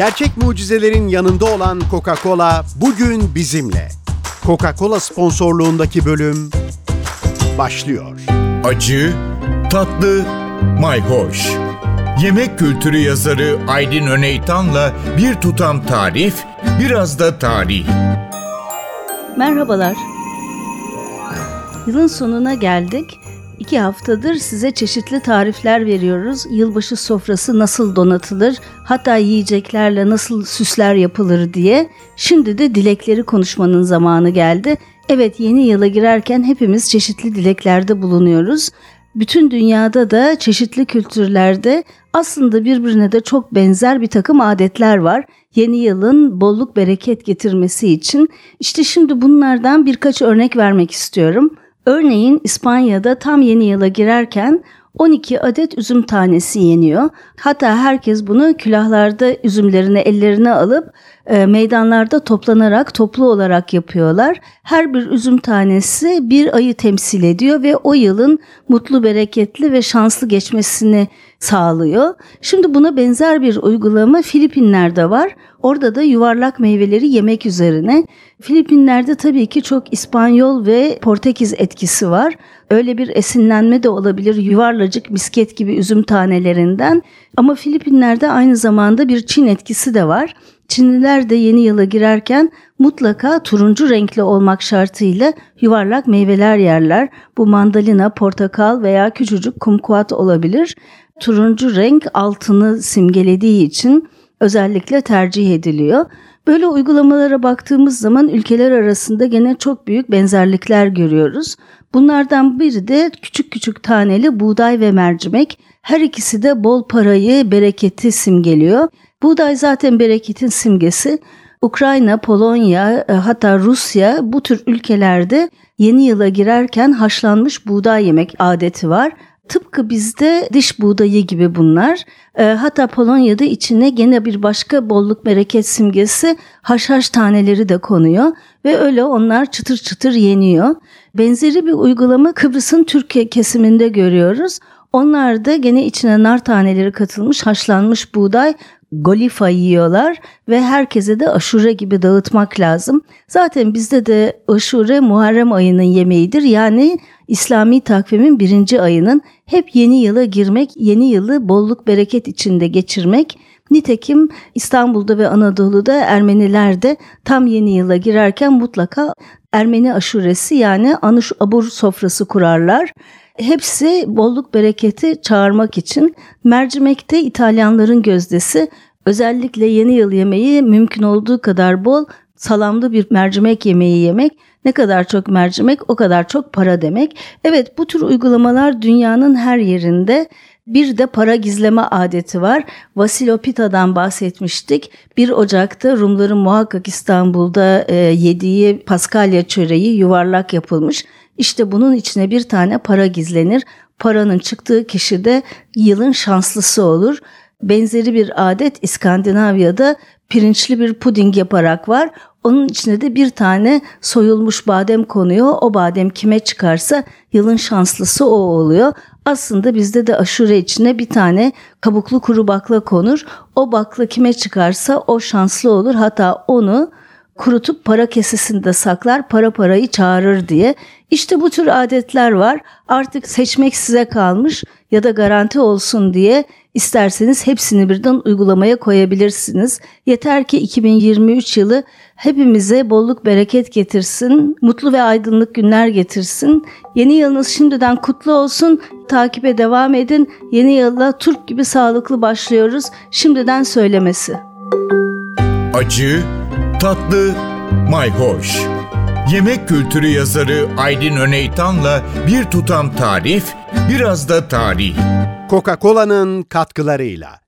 Gerçek mucizelerin yanında olan Coca-Cola bugün bizimle. Coca-Cola sponsorluğundaki bölüm başlıyor. Acı, tatlı, mayhoş. Yemek kültürü yazarı Aydın Öneytan'la bir tutam tarif, biraz da tarih. Merhabalar. Yılın sonuna geldik. İki haftadır size çeşitli tarifler veriyoruz. Yılbaşı sofrası nasıl donatılır, hatta yiyeceklerle nasıl süsler yapılır diye. Şimdi de dilekleri konuşmanın zamanı geldi. Evet yeni yıla girerken hepimiz çeşitli dileklerde bulunuyoruz. Bütün dünyada da çeşitli kültürlerde aslında birbirine de çok benzer bir takım adetler var. Yeni yılın bolluk bereket getirmesi için. İşte şimdi bunlardan birkaç örnek vermek istiyorum. Örneğin İspanya'da tam yeni yıla girerken 12 adet üzüm tanesi yeniyor. Hatta herkes bunu külahlarda üzümlerini ellerine alıp e, meydanlarda toplanarak toplu olarak yapıyorlar. Her bir üzüm tanesi bir ayı temsil ediyor ve o yılın mutlu, bereketli ve şanslı geçmesini sağlıyor. Şimdi buna benzer bir uygulama Filipinler'de var. Orada da yuvarlak meyveleri yemek üzerine. Filipinler'de tabii ki çok İspanyol ve Portekiz etkisi var. Öyle bir esinlenme de olabilir yuvarlacık misket gibi üzüm tanelerinden. Ama Filipinler'de aynı zamanda bir Çin etkisi de var. Çinliler de yeni yıla girerken mutlaka turuncu renkli olmak şartıyla yuvarlak meyveler yerler. Bu mandalina, portakal veya küçücük kumkuat olabilir. Turuncu renk altını simgelediği için özellikle tercih ediliyor. Böyle uygulamalara baktığımız zaman ülkeler arasında gene çok büyük benzerlikler görüyoruz. Bunlardan biri de küçük küçük taneli buğday ve mercimek. Her ikisi de bol parayı, bereketi simgeliyor. Buğday zaten bereketin simgesi. Ukrayna, Polonya e, hatta Rusya bu tür ülkelerde yeni yıla girerken haşlanmış buğday yemek adeti var. Tıpkı bizde diş buğdayı gibi bunlar. E, hatta Polonya'da içine gene bir başka bolluk bereket simgesi haşhaş taneleri de konuyor ve öyle onlar çıtır çıtır yeniyor. Benzeri bir uygulama Kıbrıs'ın Türkiye kesiminde görüyoruz. Onlar da gene içine nar taneleri katılmış haşlanmış buğday golifa yiyorlar ve herkese de aşure gibi dağıtmak lazım. Zaten bizde de aşure Muharrem ayının yemeğidir. Yani İslami takvimin birinci ayının hep yeni yıla girmek, yeni yılı bolluk bereket içinde geçirmek. Nitekim İstanbul'da ve Anadolu'da Ermeniler de tam yeni yıla girerken mutlaka Ermeni aşuresi yani anış abur sofrası kurarlar. Hepsi bolluk bereketi çağırmak için mercimekte İtalyanların gözdesi özellikle yeni yıl yemeği mümkün olduğu kadar bol salamlı bir mercimek yemeği yemek ne kadar çok mercimek o kadar çok para demek. Evet bu tür uygulamalar dünyanın her yerinde bir de para gizleme adeti var. Vasilopita'dan bahsetmiştik. 1 Ocak'ta Rumların muhakkak İstanbul'da e, yediği Paskalya çöreği yuvarlak yapılmış. İşte bunun içine bir tane para gizlenir. Paranın çıktığı kişi de yılın şanslısı olur. Benzeri bir adet İskandinavya'da pirinçli bir puding yaparak var. Onun içine de bir tane soyulmuş badem konuyor. O badem kime çıkarsa yılın şanslısı o oluyor. Aslında bizde de aşure içine bir tane kabuklu kuru bakla konur. O bakla kime çıkarsa o şanslı olur. Hatta onu kurutup para kesesinde saklar, para parayı çağırır diye. İşte bu tür adetler var. Artık seçmek size kalmış ya da garanti olsun diye isterseniz hepsini birden uygulamaya koyabilirsiniz. Yeter ki 2023 yılı hepimize bolluk bereket getirsin, mutlu ve aydınlık günler getirsin. Yeni yılınız şimdiden kutlu olsun. Takibe devam edin. Yeni yılla Türk gibi sağlıklı başlıyoruz. Şimdiden söylemesi. Acı, tatlı, mayhoş. Yemek kültürü yazarı Aydın Öneytan'la bir tutam tarif, biraz da tarih. Coca-Cola'nın katkılarıyla.